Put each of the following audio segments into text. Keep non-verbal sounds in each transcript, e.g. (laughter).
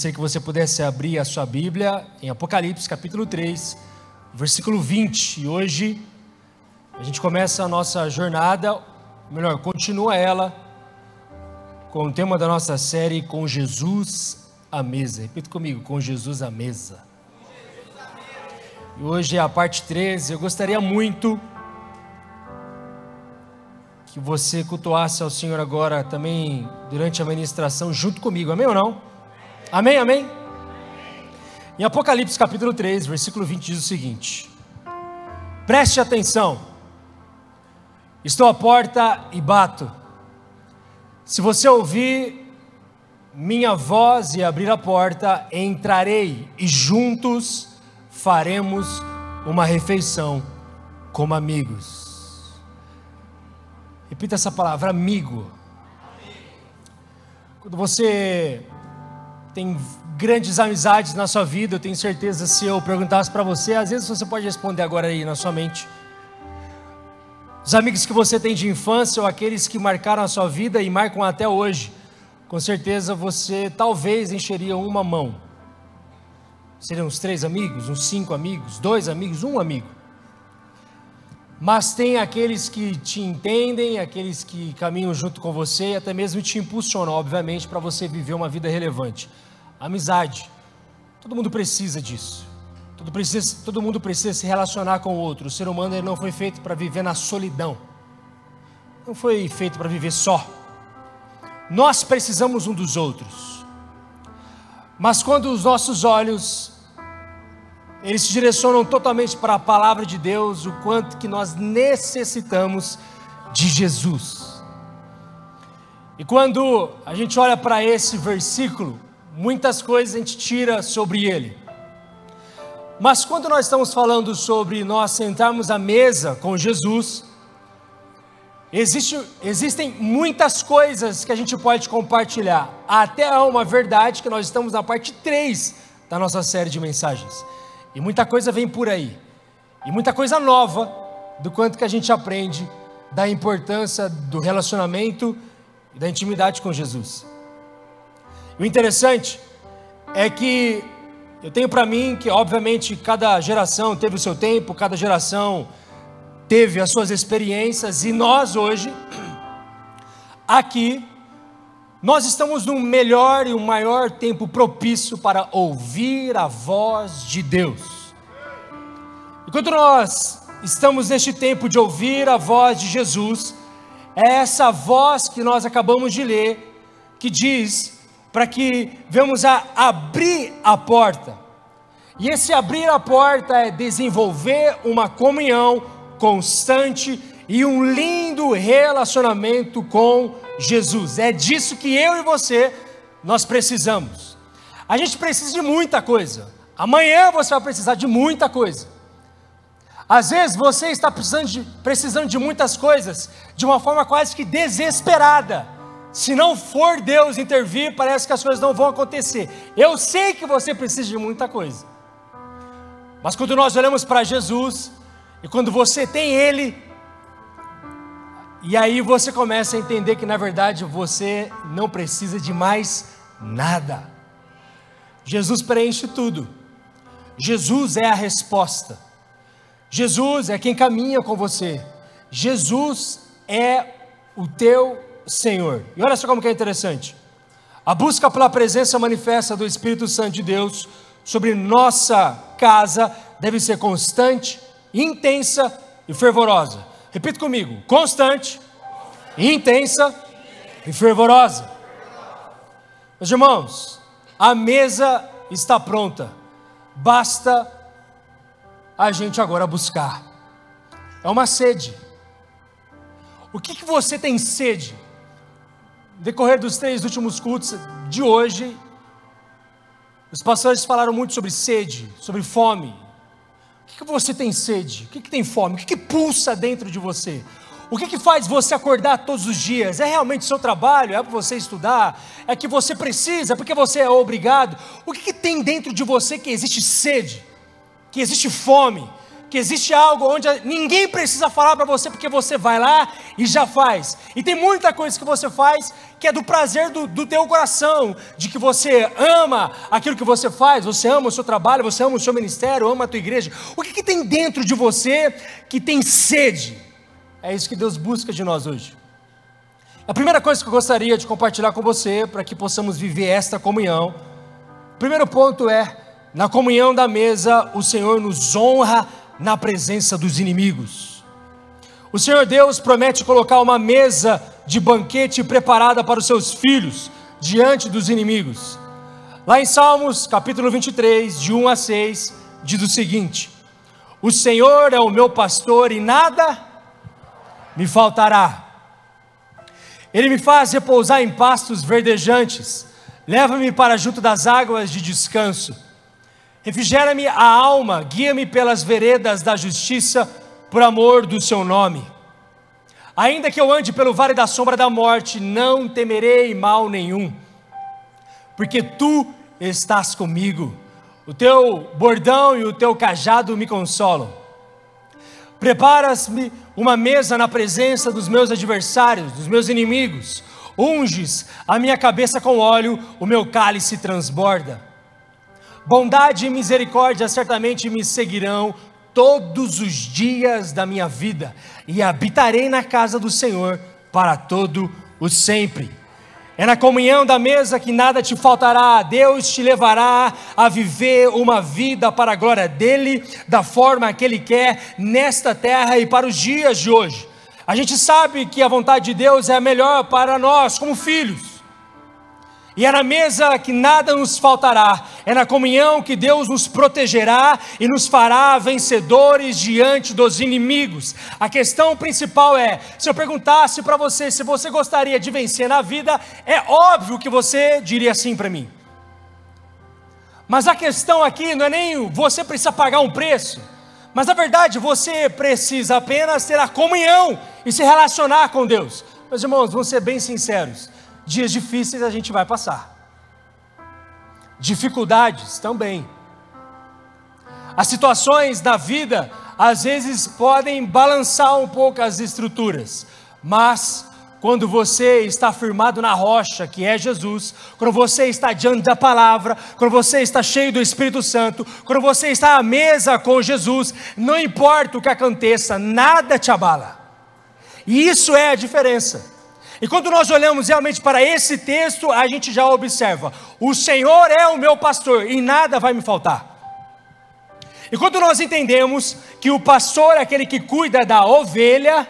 gostaria que você pudesse abrir a sua Bíblia em Apocalipse, capítulo 3, versículo 20. E hoje a gente começa a nossa jornada, melhor, continua ela, com o tema da nossa série Com Jesus à Mesa. Repita comigo: Com Jesus à Mesa. E hoje é a parte 13. Eu gostaria muito que você cultuasse ao Senhor agora também durante a ministração junto comigo. Amém ou não? Amém, amém? Em Apocalipse capítulo 3, versículo 20 diz o seguinte: Preste atenção. Estou à porta e bato. Se você ouvir minha voz e abrir a porta, entrarei e juntos faremos uma refeição como amigos. Repita essa palavra, amigo. Quando você tem grandes amizades na sua vida, eu tenho certeza se eu perguntasse para você, às vezes você pode responder agora aí na sua mente. Os amigos que você tem de infância ou aqueles que marcaram a sua vida e marcam até hoje, com certeza você talvez encheria uma mão. Seriam uns três amigos, uns cinco amigos, dois amigos, um amigo. Mas tem aqueles que te entendem, aqueles que caminham junto com você e até mesmo te impulsionam, obviamente, para você viver uma vida relevante. Amizade. Todo mundo precisa disso. Todo, precisa, todo mundo precisa se relacionar com o outro. O ser humano ele não foi feito para viver na solidão. Não foi feito para viver só. Nós precisamos um dos outros. Mas quando os nossos olhos eles se direcionam totalmente para a palavra de Deus, o quanto que nós necessitamos de Jesus. E quando a gente olha para esse versículo, muitas coisas a gente tira sobre ele. Mas quando nós estamos falando sobre nós sentarmos à mesa com Jesus, existe, existem muitas coisas que a gente pode compartilhar. Até uma verdade que nós estamos na parte 3 da nossa série de mensagens. E muita coisa vem por aí. E muita coisa nova do quanto que a gente aprende da importância do relacionamento e da intimidade com Jesus. O interessante é que eu tenho para mim que, obviamente, cada geração teve o seu tempo, cada geração teve as suas experiências, e nós hoje, (clears throat) aqui, nós estamos num melhor e um maior tempo propício para ouvir a voz de Deus. Enquanto nós estamos neste tempo de ouvir a voz de Jesus, é essa voz que nós acabamos de ler, que diz para que vamos a abrir a porta. E esse abrir a porta é desenvolver uma comunhão constante e um lindo relacionamento com Jesus. É disso que eu e você nós precisamos. A gente precisa de muita coisa. Amanhã você vai precisar de muita coisa. Às vezes você está precisando de, precisando de muitas coisas de uma forma quase que desesperada. Se não for Deus intervir, parece que as coisas não vão acontecer. Eu sei que você precisa de muita coisa. Mas quando nós olhamos para Jesus, e quando você tem Ele, e aí você começa a entender que na verdade você não precisa de mais nada. Jesus preenche tudo. Jesus é a resposta. Jesus é quem caminha com você. Jesus é o teu Senhor. E olha só como que é interessante. A busca pela presença manifesta do Espírito Santo de Deus sobre nossa casa deve ser constante, intensa e fervorosa. Repita comigo: constante, intensa e fervorosa. Meus irmãos, a mesa está pronta, basta a gente agora buscar. É uma sede. O que, que você tem sede? No decorrer dos três últimos cultos de hoje, os pastores falaram muito sobre sede, sobre fome, que, que você tem sede? O que, tem fome? O que, pulsa dentro de você? O que, que faz você acordar todos os dias? É realmente o seu trabalho? É para você estudar? É que você precisa? É porque você é obrigado? O que, que tem dentro de você que existe sede? Que existe fome? Que existe algo onde ninguém precisa falar para você, porque você vai lá e já faz. E tem muita coisa que você faz que é do prazer do, do teu coração, de que você ama aquilo que você faz, você ama o seu trabalho, você ama o seu ministério, ama a tua igreja. O que, que tem dentro de você que tem sede? É isso que Deus busca de nós hoje. A primeira coisa que eu gostaria de compartilhar com você, para que possamos viver esta comunhão, o primeiro ponto é: na comunhão da mesa, o Senhor nos honra na presença dos inimigos. O Senhor Deus promete colocar uma mesa de banquete preparada para os seus filhos diante dos inimigos. Lá em Salmos, capítulo 23, de 1 a 6, diz o seguinte: O Senhor é o meu pastor e nada me faltará. Ele me faz repousar em pastos verdejantes, leva-me para junto das águas de descanso. Refrigera-me a alma, guia-me pelas veredas da justiça, por amor do seu nome. Ainda que eu ande pelo vale da sombra da morte, não temerei mal nenhum, porque tu estás comigo. O teu bordão e o teu cajado me consolam. Preparas-me uma mesa na presença dos meus adversários, dos meus inimigos. Unges a minha cabeça com óleo, o meu cálice transborda. Bondade e misericórdia certamente me seguirão todos os dias da minha vida, e habitarei na casa do Senhor para todo o sempre. É na comunhão da mesa que nada te faltará, Deus te levará a viver uma vida para a glória dEle, da forma que Ele quer, nesta terra e para os dias de hoje. A gente sabe que a vontade de Deus é a melhor para nós, como filhos. E é na mesa que nada nos faltará, é na comunhão que Deus nos protegerá e nos fará vencedores diante dos inimigos. A questão principal é: se eu perguntasse para você se você gostaria de vencer na vida, é óbvio que você diria sim para mim. Mas a questão aqui não é nem você precisa pagar um preço, mas na verdade você precisa apenas ter a comunhão e se relacionar com Deus. Meus irmãos, vamos ser bem sinceros Dias difíceis a gente vai passar, dificuldades também. As situações da vida às vezes podem balançar um pouco as estruturas, mas quando você está firmado na rocha, que é Jesus, quando você está diante da palavra, quando você está cheio do Espírito Santo, quando você está à mesa com Jesus, não importa o que aconteça, nada te abala. E isso é a diferença. E quando nós olhamos realmente para esse texto, a gente já observa: o Senhor é o meu pastor e nada vai me faltar. E quando nós entendemos que o pastor é aquele que cuida da ovelha,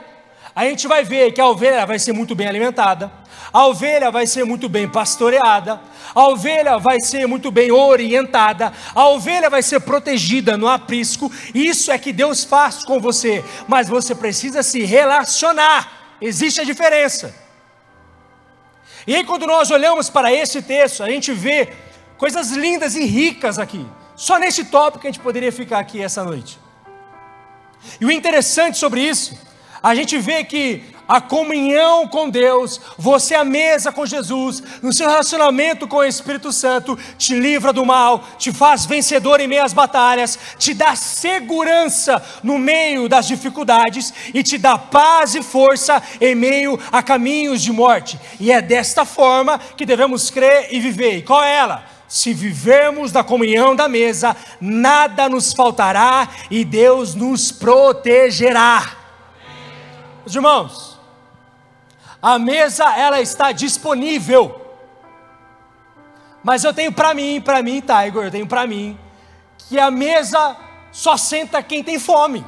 a gente vai ver que a ovelha vai ser muito bem alimentada, a ovelha vai ser muito bem pastoreada, a ovelha vai ser muito bem orientada, a ovelha vai ser protegida no aprisco. Isso é que Deus faz com você, mas você precisa se relacionar. Existe a diferença. E aí, quando nós olhamos para esse texto, a gente vê coisas lindas e ricas aqui. Só nesse tópico a gente poderia ficar aqui essa noite. E o interessante sobre isso, a gente vê que a comunhão com Deus, você à mesa com Jesus, no seu relacionamento com o Espírito Santo, te livra do mal, te faz vencedor em meio às batalhas, te dá segurança no meio das dificuldades e te dá paz e força em meio a caminhos de morte. E é desta forma que devemos crer e viver. E qual é ela? se vivermos da comunhão da mesa, nada nos faltará e Deus nos protegerá. Os irmãos, a mesa ela está disponível. Mas eu tenho para mim, para mim, Tiger, eu tenho para mim que a mesa só senta quem tem fome.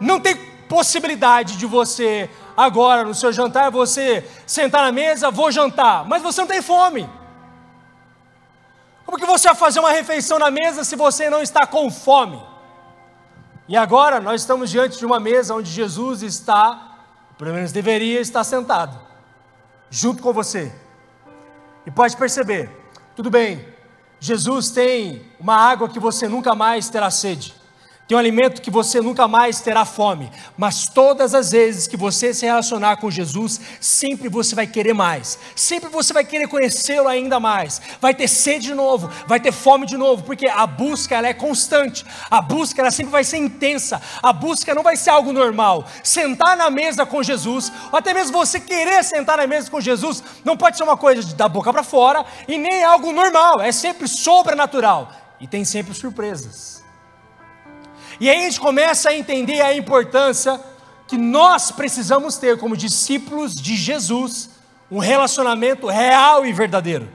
Não tem possibilidade de você agora no seu jantar você sentar na mesa, vou jantar, mas você não tem fome. Como que você vai fazer uma refeição na mesa se você não está com fome? E agora nós estamos diante de uma mesa onde Jesus está pelo menos deveria estar sentado, junto com você. E pode perceber, tudo bem, Jesus tem uma água que você nunca mais terá sede. Tem um alimento que você nunca mais terá fome, mas todas as vezes que você se relacionar com Jesus, sempre você vai querer mais, sempre você vai querer conhecê-lo ainda mais, vai ter sede de novo, vai ter fome de novo, porque a busca ela é constante, a busca ela sempre vai ser intensa, a busca não vai ser algo normal. Sentar na mesa com Jesus, ou até mesmo você querer sentar na mesa com Jesus, não pode ser uma coisa da boca para fora e nem algo normal, é sempre sobrenatural. E tem sempre surpresas. E aí a gente começa a entender a importância que nós precisamos ter como discípulos de Jesus, um relacionamento real e verdadeiro.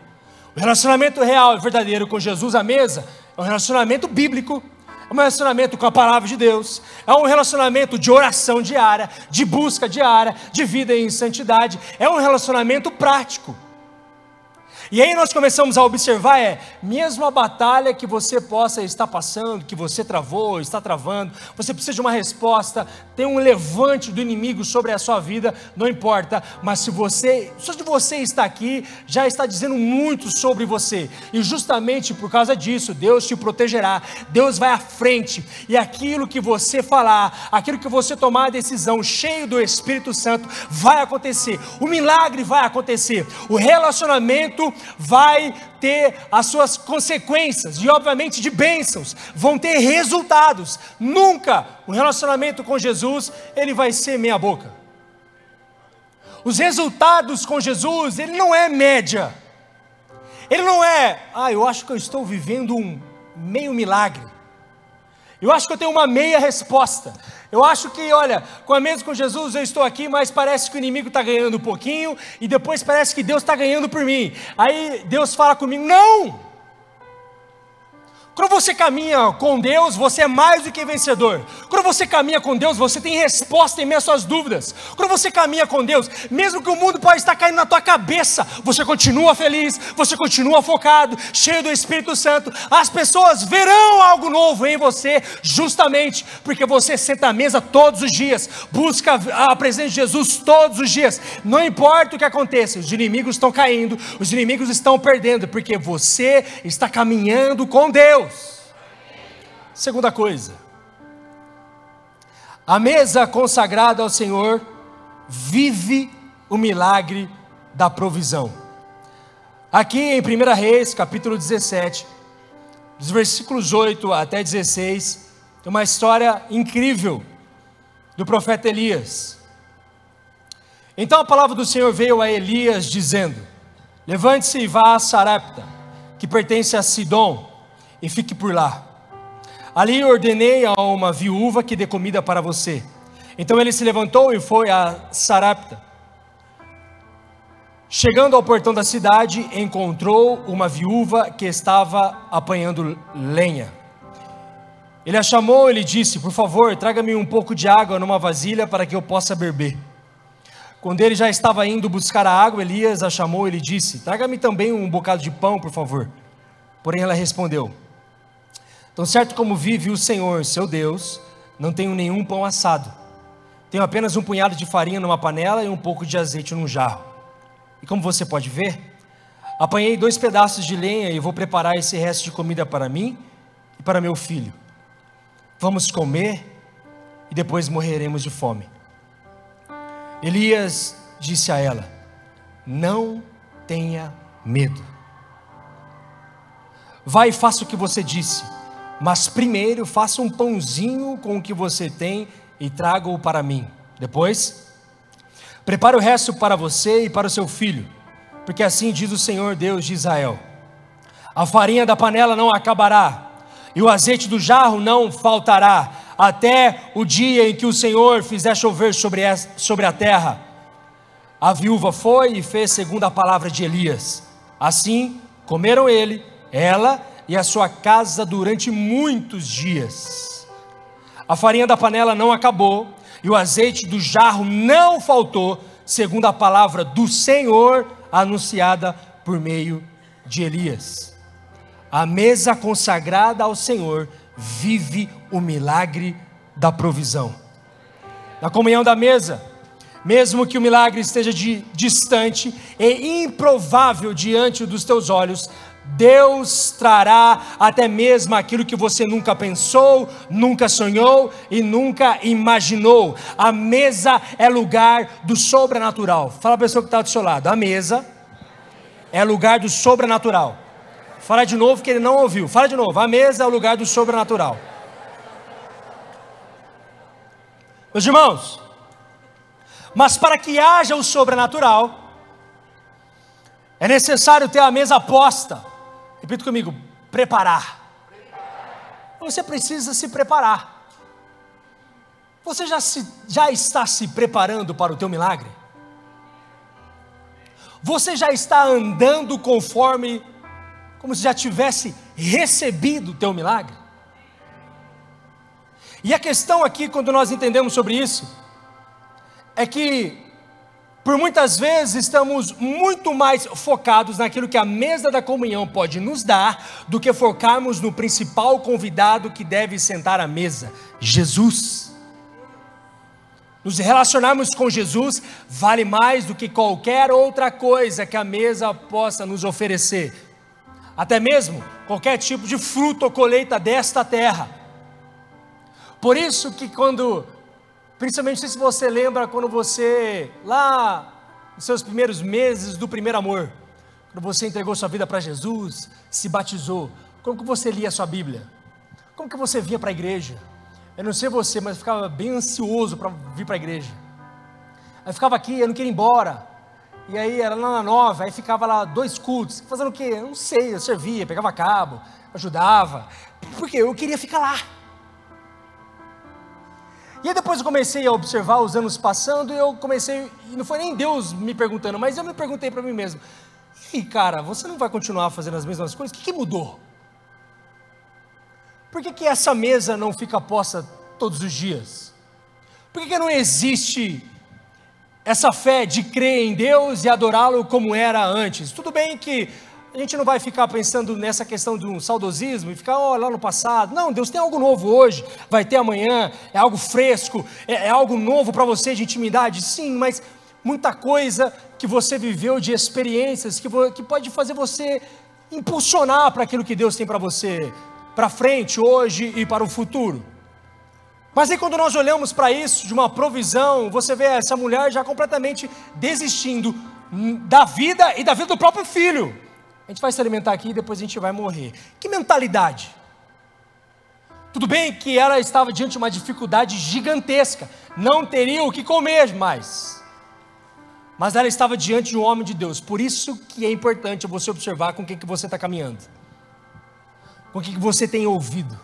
O relacionamento real e verdadeiro com Jesus à mesa é um relacionamento bíblico, é um relacionamento com a palavra de Deus, é um relacionamento de oração diária, de busca diária, de vida em santidade, é um relacionamento prático. E aí nós começamos a observar é, mesmo a batalha que você possa estar passando, que você travou, está travando, você precisa de uma resposta, tem um levante do inimigo sobre a sua vida, não importa, mas se você, só de você estar aqui, já está dizendo muito sobre você. E justamente por causa disso, Deus te protegerá. Deus vai à frente e aquilo que você falar, aquilo que você tomar a decisão, cheio do Espírito Santo, vai acontecer. O milagre vai acontecer. O relacionamento vai ter as suas consequências, e obviamente de bênçãos, vão ter resultados. Nunca o relacionamento com Jesus ele vai ser meia boca. Os resultados com Jesus, ele não é média. Ele não é, ah, eu acho que eu estou vivendo um meio milagre. Eu acho que eu tenho uma meia resposta. Eu acho que, olha, com a mesa com Jesus eu estou aqui, mas parece que o inimigo está ganhando um pouquinho, e depois parece que Deus está ganhando por mim. Aí Deus fala comigo: não! Quando você caminha com Deus, você é mais do que vencedor. Quando você caminha com Deus, você tem resposta em meio às suas dúvidas. Quando você caminha com Deus, mesmo que o mundo pode estar caindo na tua cabeça, você continua feliz, você continua focado, cheio do Espírito Santo. As pessoas verão algo novo em você, justamente porque você senta à mesa todos os dias, busca a presença de Jesus todos os dias. Não importa o que aconteça, os inimigos estão caindo, os inimigos estão perdendo, porque você está caminhando com Deus. Segunda coisa, a mesa consagrada ao Senhor vive o milagre da provisão. Aqui em 1 Reis, capítulo 17, dos versículos 8 até 16, tem uma história incrível do profeta Elias. Então a palavra do Senhor veio a Elias dizendo: Levante-se e vá a Sarepta, que pertence a Sidom, e fique por lá. Ali ordenei a uma viúva que dê comida para você. Então ele se levantou e foi a Sarapta. Chegando ao portão da cidade, encontrou uma viúva que estava apanhando lenha. Ele a chamou e lhe disse: Por favor, traga-me um pouco de água numa vasilha para que eu possa beber. Quando ele já estava indo buscar a água, Elias a chamou e lhe disse: Traga-me também um bocado de pão, por favor. Porém ela respondeu: Tão certo como vive o Senhor, seu Deus, não tenho nenhum pão assado. Tenho apenas um punhado de farinha numa panela e um pouco de azeite num jarro. E como você pode ver, apanhei dois pedaços de lenha e vou preparar esse resto de comida para mim e para meu filho. Vamos comer e depois morreremos de fome. Elias disse a ela: Não tenha medo. Vai e faça o que você disse mas primeiro faça um pãozinho com o que você tem e traga-o para mim. Depois, prepare o resto para você e para o seu filho, porque assim diz o Senhor Deus de Israel: a farinha da panela não acabará, e o azeite do jarro não faltará, até o dia em que o Senhor fizer chover sobre a, terra. A viúva foi e fez segundo a palavra de Elias. Assim, comeram ele, ela e a sua casa durante muitos dias. A farinha da panela não acabou e o azeite do jarro não faltou, segundo a palavra do Senhor anunciada por meio de Elias. A mesa consagrada ao Senhor vive o milagre da provisão. Na comunhão da mesa, mesmo que o milagre esteja de, distante e improvável diante dos teus olhos, Deus trará até mesmo aquilo que você nunca pensou, nunca sonhou e nunca imaginou. A mesa é lugar do sobrenatural. Fala a pessoa que está do seu lado. A mesa é lugar do sobrenatural. Fala de novo que ele não ouviu. Fala de novo. A mesa é o lugar do sobrenatural. Meus irmãos, mas para que haja o sobrenatural, é necessário ter a mesa posta. Repita comigo: preparar. Você precisa se preparar. Você já, se, já está se preparando para o teu milagre? Você já está andando conforme, como se já tivesse recebido o teu milagre? E a questão aqui, quando nós entendemos sobre isso, é que, por muitas vezes, estamos muito mais focados naquilo que a mesa da comunhão pode nos dar, do que focarmos no principal convidado que deve sentar à mesa: Jesus. Nos relacionarmos com Jesus vale mais do que qualquer outra coisa que a mesa possa nos oferecer, até mesmo qualquer tipo de fruto ou colheita desta terra. Por isso que quando, principalmente se você lembra quando você, lá nos seus primeiros meses do primeiro amor, quando você entregou sua vida para Jesus, se batizou, como que você lia a sua Bíblia? Como que você vinha para a igreja? Eu não sei você, mas eu ficava bem ansioso para vir para a igreja. Aí ficava aqui, eu não queria ir embora. E aí era lá na nova, aí ficava lá dois cultos, fazendo o quê? Eu não sei, eu servia, pegava cabo, ajudava. Porque eu queria ficar lá. E aí depois eu comecei a observar os anos passando e eu comecei, e não foi nem Deus me perguntando, mas eu me perguntei para mim mesmo: e cara, você não vai continuar fazendo as mesmas coisas? O que, que mudou? Por que, que essa mesa não fica posta todos os dias? Por que, que não existe essa fé de crer em Deus e adorá-lo como era antes? Tudo bem que a gente não vai ficar pensando nessa questão de um saudosismo e ficar oh, lá no passado. Não, Deus tem algo novo hoje, vai ter amanhã, é algo fresco, é, é algo novo para você de intimidade. Sim, mas muita coisa que você viveu de experiências que, que pode fazer você impulsionar para aquilo que Deus tem para você, para frente, hoje e para o futuro. Mas aí quando nós olhamos para isso, de uma provisão, você vê essa mulher já completamente desistindo da vida e da vida do próprio filho. A gente vai se alimentar aqui e depois a gente vai morrer. Que mentalidade? Tudo bem que ela estava diante de uma dificuldade gigantesca, não teria o que comer mais. Mas ela estava diante de um homem de Deus. Por isso que é importante você observar com quem que você está caminhando. Com o que, que você tem ouvido.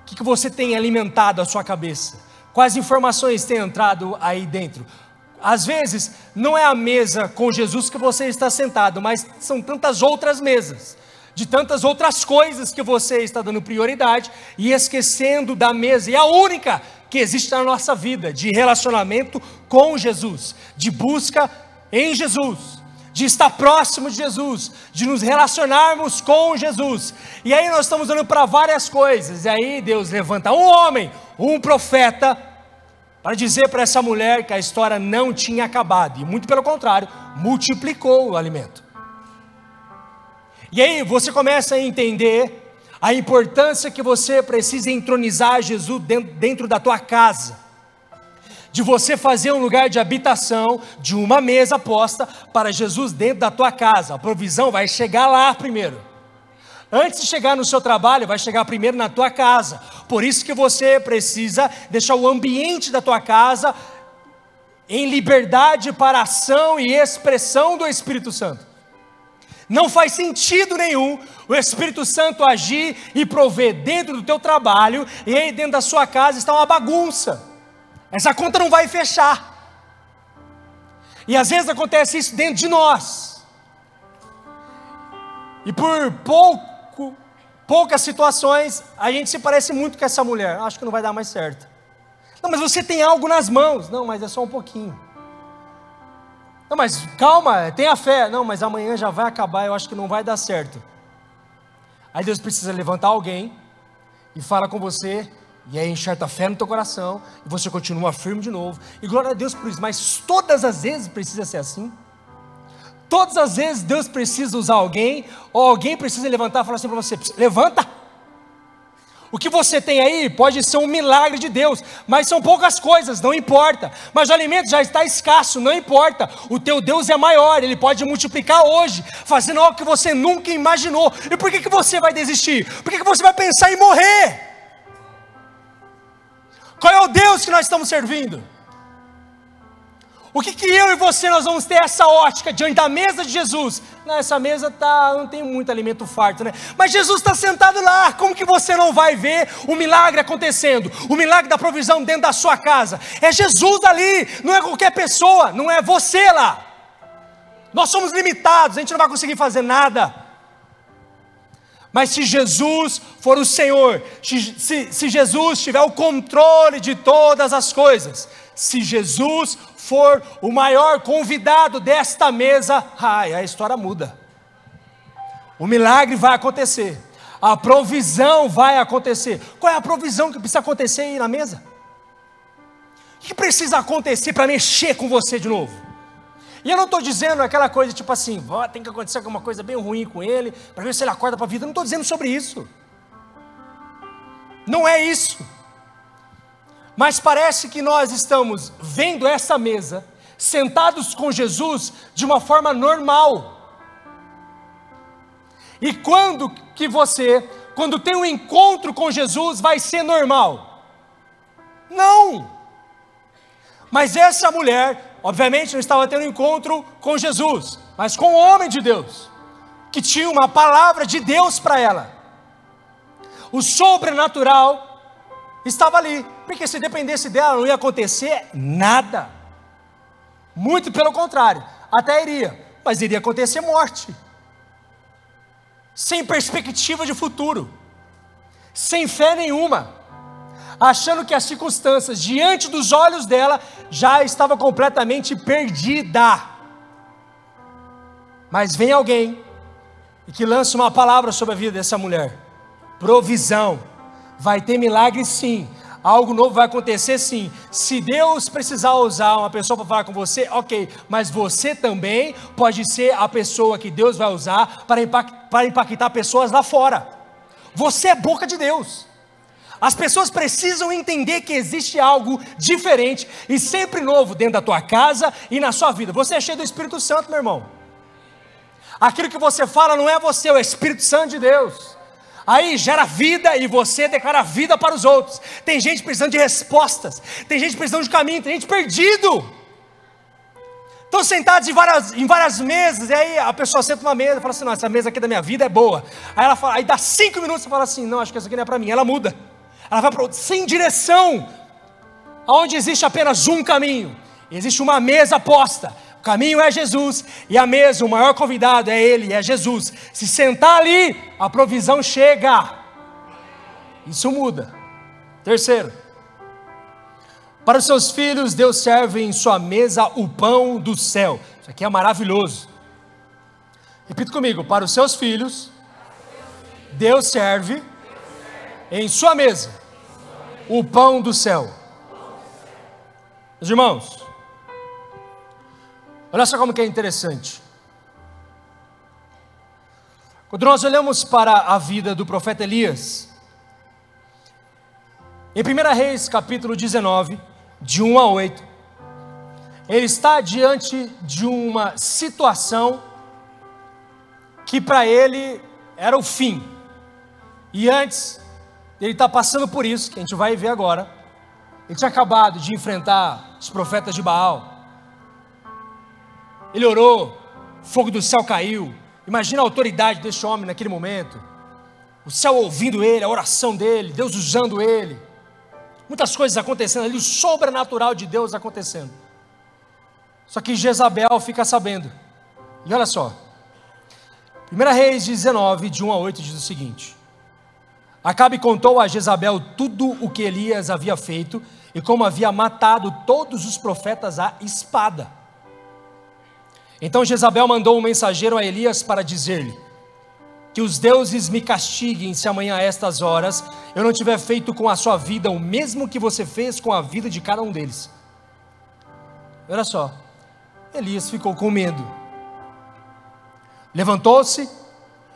O que, que você tem alimentado a sua cabeça. Quais informações têm entrado aí dentro? Às vezes, não é a mesa com Jesus que você está sentado, mas são tantas outras mesas, de tantas outras coisas que você está dando prioridade e esquecendo da mesa, e a única que existe na nossa vida, de relacionamento com Jesus, de busca em Jesus, de estar próximo de Jesus, de nos relacionarmos com Jesus. E aí nós estamos olhando para várias coisas, e aí Deus levanta um homem, um profeta, para dizer para essa mulher que a história não tinha acabado, e muito pelo contrário, multiplicou o alimento. E aí você começa a entender a importância que você precisa entronizar Jesus dentro, dentro da tua casa, de você fazer um lugar de habitação, de uma mesa posta para Jesus dentro da tua casa. A provisão vai chegar lá primeiro. Antes de chegar no seu trabalho, vai chegar primeiro na tua casa. Por isso que você precisa deixar o ambiente da tua casa em liberdade para ação e expressão do Espírito Santo. Não faz sentido nenhum o Espírito Santo agir e prover dentro do teu trabalho e aí dentro da sua casa está uma bagunça. Essa conta não vai fechar. E às vezes acontece isso dentro de nós. E por pouco poucas situações, a gente se parece muito com essa mulher. Acho que não vai dar mais certo. Não, mas você tem algo nas mãos. Não, mas é só um pouquinho. Não, mas calma, tenha fé. Não, mas amanhã já vai acabar, eu acho que não vai dar certo. Aí Deus precisa levantar alguém e fala com você, e aí enxerta fé no teu coração, e você continua firme de novo. E glória a Deus por isso, mas todas as vezes precisa ser assim. Todas as vezes Deus precisa usar alguém, ou alguém precisa levantar e falar assim para você: levanta. O que você tem aí pode ser um milagre de Deus, mas são poucas coisas, não importa. Mas o alimento já está escasso, não importa. O teu Deus é maior, ele pode multiplicar hoje, fazendo algo que você nunca imaginou. E por que, que você vai desistir? Por que, que você vai pensar em morrer? Qual é o Deus que nós estamos servindo? O que, que eu e você nós vamos ter essa ótica diante da mesa de Jesus? Não, essa mesa tá, não tem muito alimento farto, né? Mas Jesus está sentado lá. Como que você não vai ver o milagre acontecendo? O milagre da provisão dentro da sua casa. É Jesus ali, não é qualquer pessoa, não é você lá. Nós somos limitados, a gente não vai conseguir fazer nada. Mas se Jesus for o Senhor, se, se Jesus tiver o controle de todas as coisas, se Jesus for o maior convidado desta mesa, ai, a história muda. O milagre vai acontecer. A provisão vai acontecer. Qual é a provisão que precisa acontecer aí na mesa? O que precisa acontecer para mexer com você de novo? E eu não estou dizendo aquela coisa tipo assim, oh, tem que acontecer alguma coisa bem ruim com ele, para ver se ele acorda para a vida. Eu não estou dizendo sobre isso. Não é isso. Mas parece que nós estamos vendo essa mesa, sentados com Jesus, de uma forma normal. E quando que você, quando tem um encontro com Jesus, vai ser normal? Não! Mas essa mulher, obviamente, não estava tendo encontro com Jesus, mas com o homem de Deus, que tinha uma palavra de Deus para ela. O sobrenatural estava ali, porque se dependesse dela não ia acontecer nada. Muito pelo contrário, até iria, mas iria acontecer morte. Sem perspectiva de futuro, sem fé nenhuma, achando que as circunstâncias diante dos olhos dela já estava completamente perdida. Mas vem alguém e que lança uma palavra sobre a vida dessa mulher: provisão Vai ter milagre sim. Algo novo vai acontecer sim. Se Deus precisar usar uma pessoa para falar com você, ok. Mas você também pode ser a pessoa que Deus vai usar para, impact, para impactar pessoas lá fora. Você é boca de Deus. As pessoas precisam entender que existe algo diferente e sempre novo dentro da tua casa e na sua vida. Você é cheio do Espírito Santo, meu irmão. Aquilo que você fala não é você, é o Espírito Santo de Deus. Aí gera vida e você declara vida para os outros. Tem gente precisando de respostas, tem gente precisando de caminho, tem gente perdido. Estão sentados em várias, em várias mesas, e aí a pessoa senta numa mesa e fala assim: Não, essa mesa aqui da minha vida é boa. Aí ela fala, aí dá cinco minutos e fala assim: Não, acho que essa aqui não é para mim. Ela muda, ela vai para sem direção, aonde existe apenas um caminho, existe uma mesa posta. O caminho é Jesus e a mesa, o maior convidado é Ele, é Jesus. Se sentar ali, a provisão chega. Isso muda. Terceiro, para os seus filhos, Deus serve em sua mesa o pão do céu. Isso aqui é maravilhoso. Repita comigo: para os seus filhos, Deus serve em sua mesa o pão do céu. Meus irmãos, Olha só como que é interessante. Quando nós olhamos para a vida do profeta Elias, em 1 Reis capítulo 19, de 1 a 8, ele está diante de uma situação que para ele era o fim. E antes, ele está passando por isso, que a gente vai ver agora. Ele tinha acabado de enfrentar os profetas de Baal, ele orou, fogo do céu caiu. Imagina a autoridade desse homem naquele momento. O céu ouvindo ele, a oração dele, Deus usando ele. Muitas coisas acontecendo ali, o sobrenatural de Deus acontecendo. Só que Jezabel fica sabendo. E olha só. 1 Reis 19, de 1 a 8, diz o seguinte: Acabe contou a Jezabel tudo o que Elias havia feito e como havia matado todos os profetas à espada. Então Jezabel mandou um mensageiro a Elias para dizer-lhe: Que os deuses me castiguem se amanhã a estas horas eu não tiver feito com a sua vida o mesmo que você fez com a vida de cada um deles. Olha só, Elias ficou com medo. Levantou-se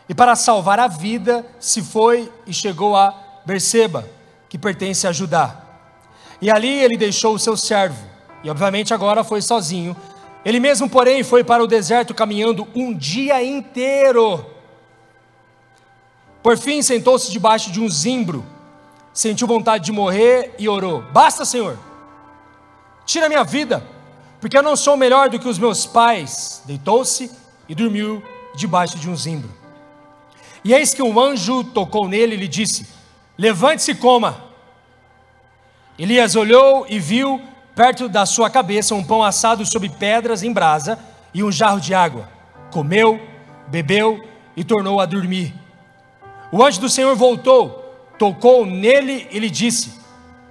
e, para salvar a vida, se foi e chegou a Berseba, que pertence a Judá. E ali ele deixou o seu servo, e obviamente agora foi sozinho. Ele mesmo, porém, foi para o deserto caminhando um dia inteiro. Por fim, sentou-se debaixo de um zimbro, sentiu vontade de morrer e orou: Basta, Senhor, tira minha vida, porque eu não sou melhor do que os meus pais. Deitou-se e dormiu debaixo de um zimbro. E eis que um anjo tocou nele e lhe disse: Levante-se e coma. Elias olhou e viu perto da sua cabeça um pão assado sobre pedras em brasa e um jarro de água. Comeu, bebeu e tornou a dormir. O anjo do Senhor voltou, tocou nele e lhe disse: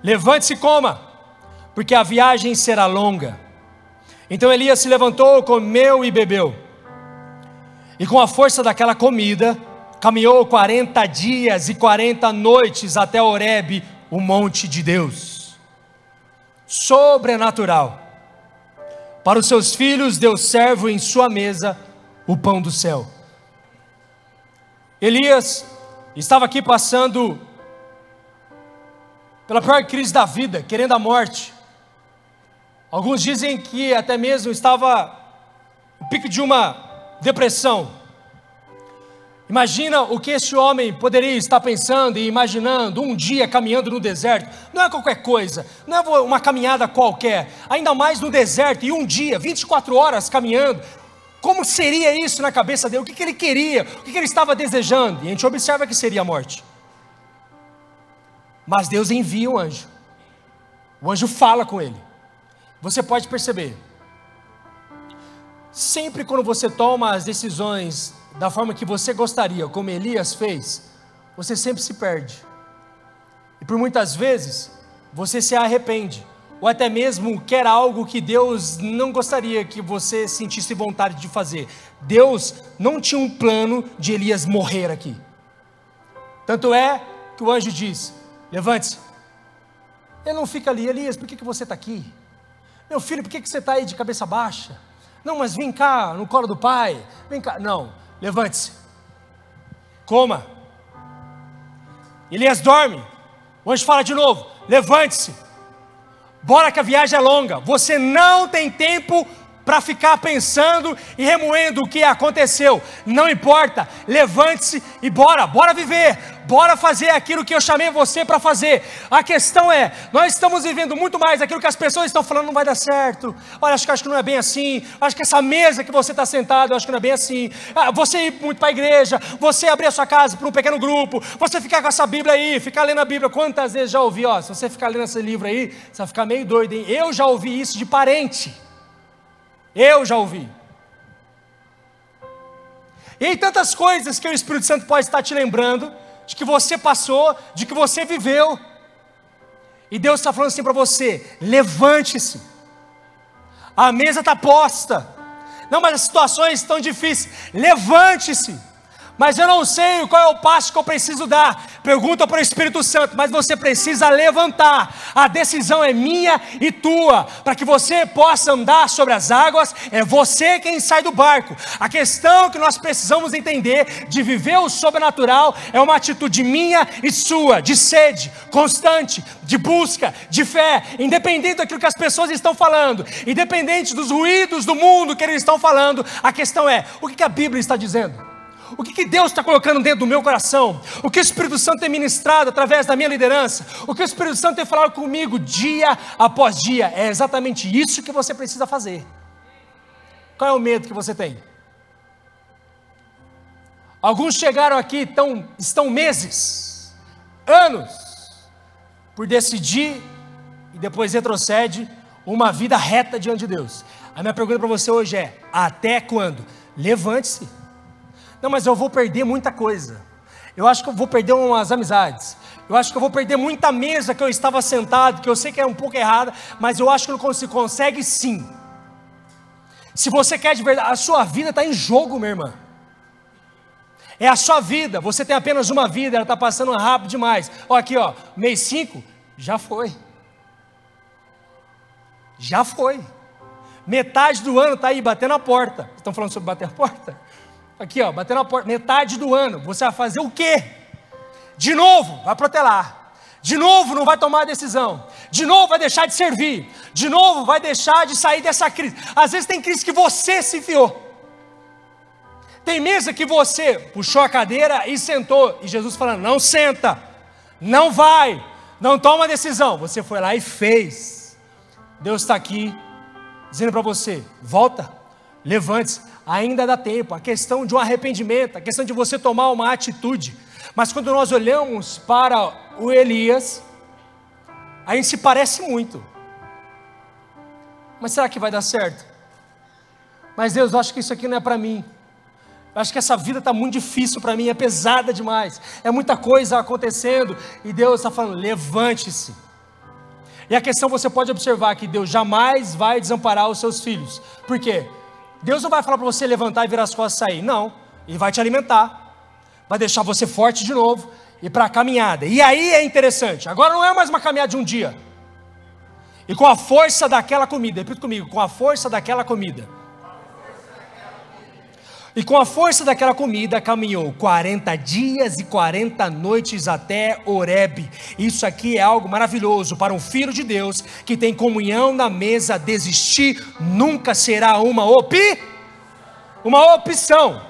Levante-se e coma, porque a viagem será longa. Então Elias se levantou, comeu e bebeu. E com a força daquela comida, caminhou 40 dias e 40 noites até Horebe, o monte de Deus. Sobrenatural. Para os seus filhos, Deus serve em sua mesa o pão do céu. Elias estava aqui passando pela pior crise da vida, querendo a morte. Alguns dizem que até mesmo estava no pico de uma depressão. Imagina o que esse homem poderia estar pensando e imaginando um dia caminhando no deserto. Não é qualquer coisa, não é uma caminhada qualquer, ainda mais no deserto e um dia, 24 horas caminhando. Como seria isso na cabeça dele? O que, que ele queria? O que, que ele estava desejando? E a gente observa que seria a morte. Mas Deus envia um anjo. O anjo fala com ele. Você pode perceber. Sempre quando você toma as decisões da forma que você gostaria, como Elias fez, você sempre se perde. E por muitas vezes, você se arrepende, ou até mesmo quer algo que Deus não gostaria que você sentisse vontade de fazer. Deus não tinha um plano de Elias morrer aqui. Tanto é que o anjo diz: Levante-se. Ele não fica ali, Elias, por que, que você está aqui? Meu filho, por que, que você está aí de cabeça baixa? Não, mas vem cá, no colo do pai. Vem cá. Não, Levante-se. Coma. Elias dorme. O anjo fala de novo: Levante-se. Bora que a viagem é longa. Você não tem tempo para ficar pensando e remoendo o que aconteceu. Não importa, levante-se e bora, bora viver, bora fazer aquilo que eu chamei você para fazer. A questão é, nós estamos vivendo muito mais aquilo que as pessoas estão falando não vai dar certo. Olha, acho que acho que não é bem assim. Acho que essa mesa que você está sentado, acho que não é bem assim. Ah, você ir muito para a igreja, você abrir a sua casa para um pequeno grupo, você ficar com essa Bíblia aí, ficar lendo a Bíblia. Quantas vezes já ouvi, ó, se você ficar lendo esse livro aí, você vai ficar meio doido, hein? Eu já ouvi isso de parente. Eu já ouvi. E tantas coisas que o Espírito Santo pode estar te lembrando, de que você passou, de que você viveu. E Deus está falando assim para você: levante-se, a mesa está posta. Não, mas as situações estão difíceis. Levante-se mas eu não sei qual é o passo que eu preciso dar. Pergunta para o Espírito Santo, mas você precisa levantar. A decisão é minha e tua. Para que você possa andar sobre as águas, é você quem sai do barco. A questão que nós precisamos entender de viver o sobrenatural é uma atitude minha e sua, de sede constante, de busca, de fé, independente daquilo que as pessoas estão falando, independente dos ruídos do mundo que eles estão falando. A questão é: o que a Bíblia está dizendo? O que, que Deus está colocando dentro do meu coração? O que o Espírito Santo tem ministrado através da minha liderança? O que o Espírito Santo tem falado comigo dia após dia? É exatamente isso que você precisa fazer. Qual é o medo que você tem? Alguns chegaram aqui, tão, estão meses, anos, por decidir e depois retrocede uma vida reta diante de Deus. A minha pergunta para você hoje é: até quando? Levante-se. Não, mas eu vou perder muita coisa. Eu acho que eu vou perder umas amizades. Eu acho que eu vou perder muita mesa que eu estava sentado, que eu sei que é um pouco errada, mas eu acho que você consegue sim. Se você quer de verdade, a sua vida está em jogo, minha irmã. É a sua vida, você tem apenas uma vida, ela está passando rápido demais. Ó, aqui, ó, mês 5, já foi. Já foi. Metade do ano está aí batendo a porta. Estão falando sobre bater a porta? Aqui, ó, batendo na porta, metade do ano, você vai fazer o quê? De novo, vai protelar. De novo, não vai tomar decisão. De novo, vai deixar de servir. De novo, vai deixar de sair dessa crise. Às vezes tem crise que você se enfiou. Tem mesa que você puxou a cadeira e sentou. E Jesus falando: não senta, não vai, não toma decisão. Você foi lá e fez. Deus está aqui dizendo para você: volta, levante-se, ainda dá tempo. A questão de um arrependimento, a questão de você tomar uma atitude. Mas quando nós olhamos para o Elias, a gente se parece muito. Mas será que vai dar certo? Mas Deus, eu acho que isso aqui não é para mim. Eu acho que essa vida está muito difícil para mim, é pesada demais, é muita coisa acontecendo, e Deus está falando: levante-se. E a questão você pode observar que Deus jamais vai desamparar os seus filhos, por quê? Deus não vai falar para você levantar e virar as costas e sair, não, Ele vai te alimentar, vai deixar você forte de novo e para a caminhada. E aí é interessante, agora não é mais uma caminhada de um dia, e com a força daquela comida, repita comigo, com a força daquela comida e com a força daquela comida caminhou 40 dias e 40 noites até Oreb. Isso aqui é algo maravilhoso para um filho de Deus que tem comunhão na mesa. Desistir nunca será uma opi, uma opção.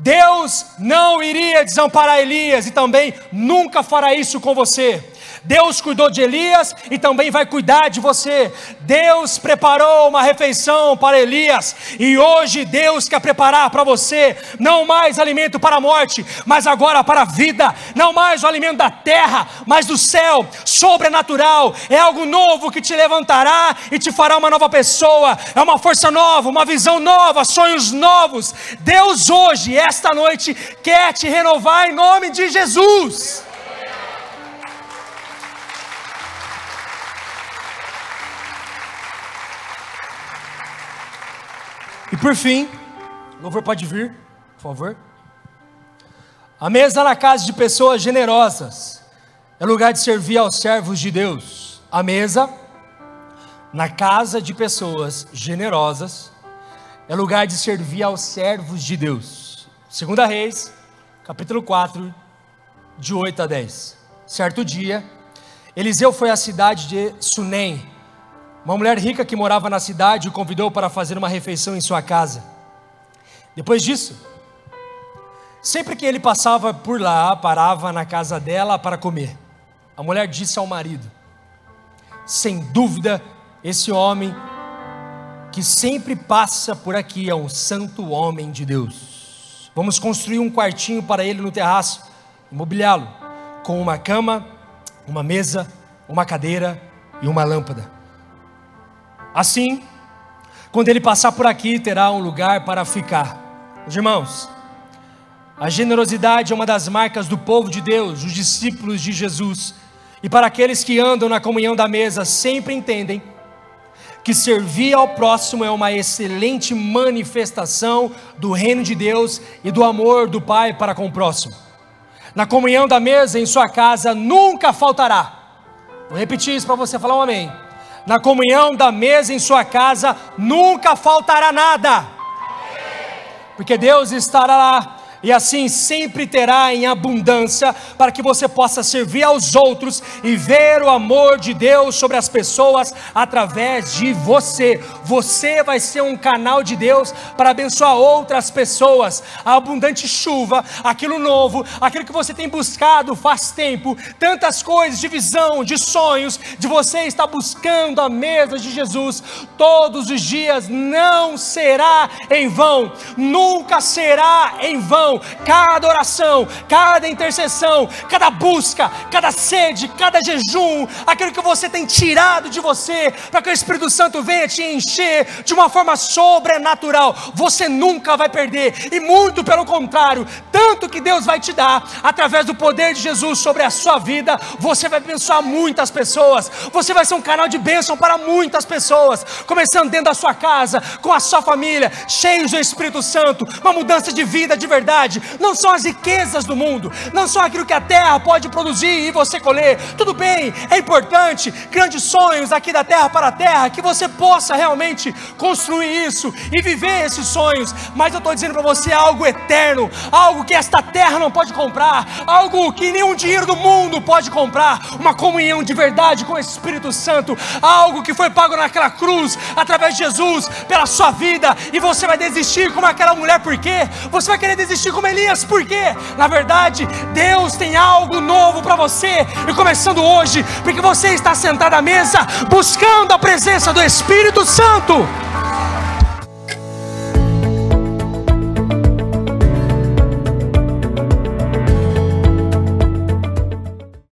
Deus não iria desamparar Elias e também nunca fará isso com você. Deus cuidou de Elias e também vai cuidar de você. Deus preparou uma refeição para Elias e hoje Deus quer preparar para você não mais alimento para a morte, mas agora para a vida. Não mais o alimento da terra, mas do céu, sobrenatural. É algo novo que te levantará e te fará uma nova pessoa. É uma força nova, uma visão nova, sonhos novos. Deus hoje, esta noite, quer te renovar em nome de Jesus. Por fim, o louvor pode vir, por favor. A mesa na casa de pessoas generosas é lugar de servir aos servos de Deus. A mesa na casa de pessoas generosas é lugar de servir aos servos de Deus. Segunda Reis, capítulo 4, de 8 a 10. Certo dia, Eliseu foi à cidade de Sunem uma mulher rica que morava na cidade o convidou para fazer uma refeição em sua casa. Depois disso, sempre que ele passava por lá, parava na casa dela para comer. A mulher disse ao marido: Sem dúvida, esse homem que sempre passa por aqui é um santo homem de Deus. Vamos construir um quartinho para ele no terraço, imobiliá-lo com uma cama, uma mesa, uma cadeira e uma lâmpada. Assim, quando ele passar por aqui, terá um lugar para ficar. Os irmãos, a generosidade é uma das marcas do povo de Deus, os discípulos de Jesus. E para aqueles que andam na comunhão da mesa, sempre entendem que servir ao próximo é uma excelente manifestação do reino de Deus e do amor do Pai para com o próximo. Na comunhão da mesa em sua casa nunca faltará. Vou repetir isso para você falar um amém na comunhão da mesa em sua casa, nunca faltará nada, porque Deus estará lá e assim sempre terá em abundância, para que você possa servir aos outros e ver o amor de Deus sobre as pessoas através de você. Você vai ser um canal de Deus para abençoar outras pessoas. A abundante chuva, aquilo novo, aquilo que você tem buscado faz tempo, tantas coisas de visão, de sonhos, de você estar buscando a mesa de Jesus todos os dias, não será em vão, nunca será em vão cada oração, cada intercessão, cada busca, cada sede, cada jejum, aquilo que você tem tirado de você, para que o Espírito Santo venha te encher de uma forma sobrenatural, você nunca vai perder, e muito pelo contrário, tanto que Deus vai te dar, através do poder de Jesus sobre a sua vida, você vai abençoar muitas pessoas, você vai ser um canal de bênção para muitas pessoas, começando dentro da sua casa, com a sua família, cheios do Espírito Santo, uma mudança de vida de verdade não são as riquezas do mundo, não são aquilo que a terra pode produzir e você colher. Tudo bem, é importante, grandes sonhos aqui da terra para a terra, que você possa realmente construir isso e viver esses sonhos, mas eu estou dizendo para você algo eterno, algo que esta terra não pode comprar, algo que nenhum dinheiro do mundo pode comprar, uma comunhão de verdade com o Espírito Santo, algo que foi pago naquela cruz através de Jesus pela sua vida, e você vai desistir como aquela mulher, por quê? Você vai querer desistir como Elias, por quê? Na verdade, Deus tem algo novo para você, e começando hoje, porque você está sentado à mesa buscando a presença do Espírito Santo.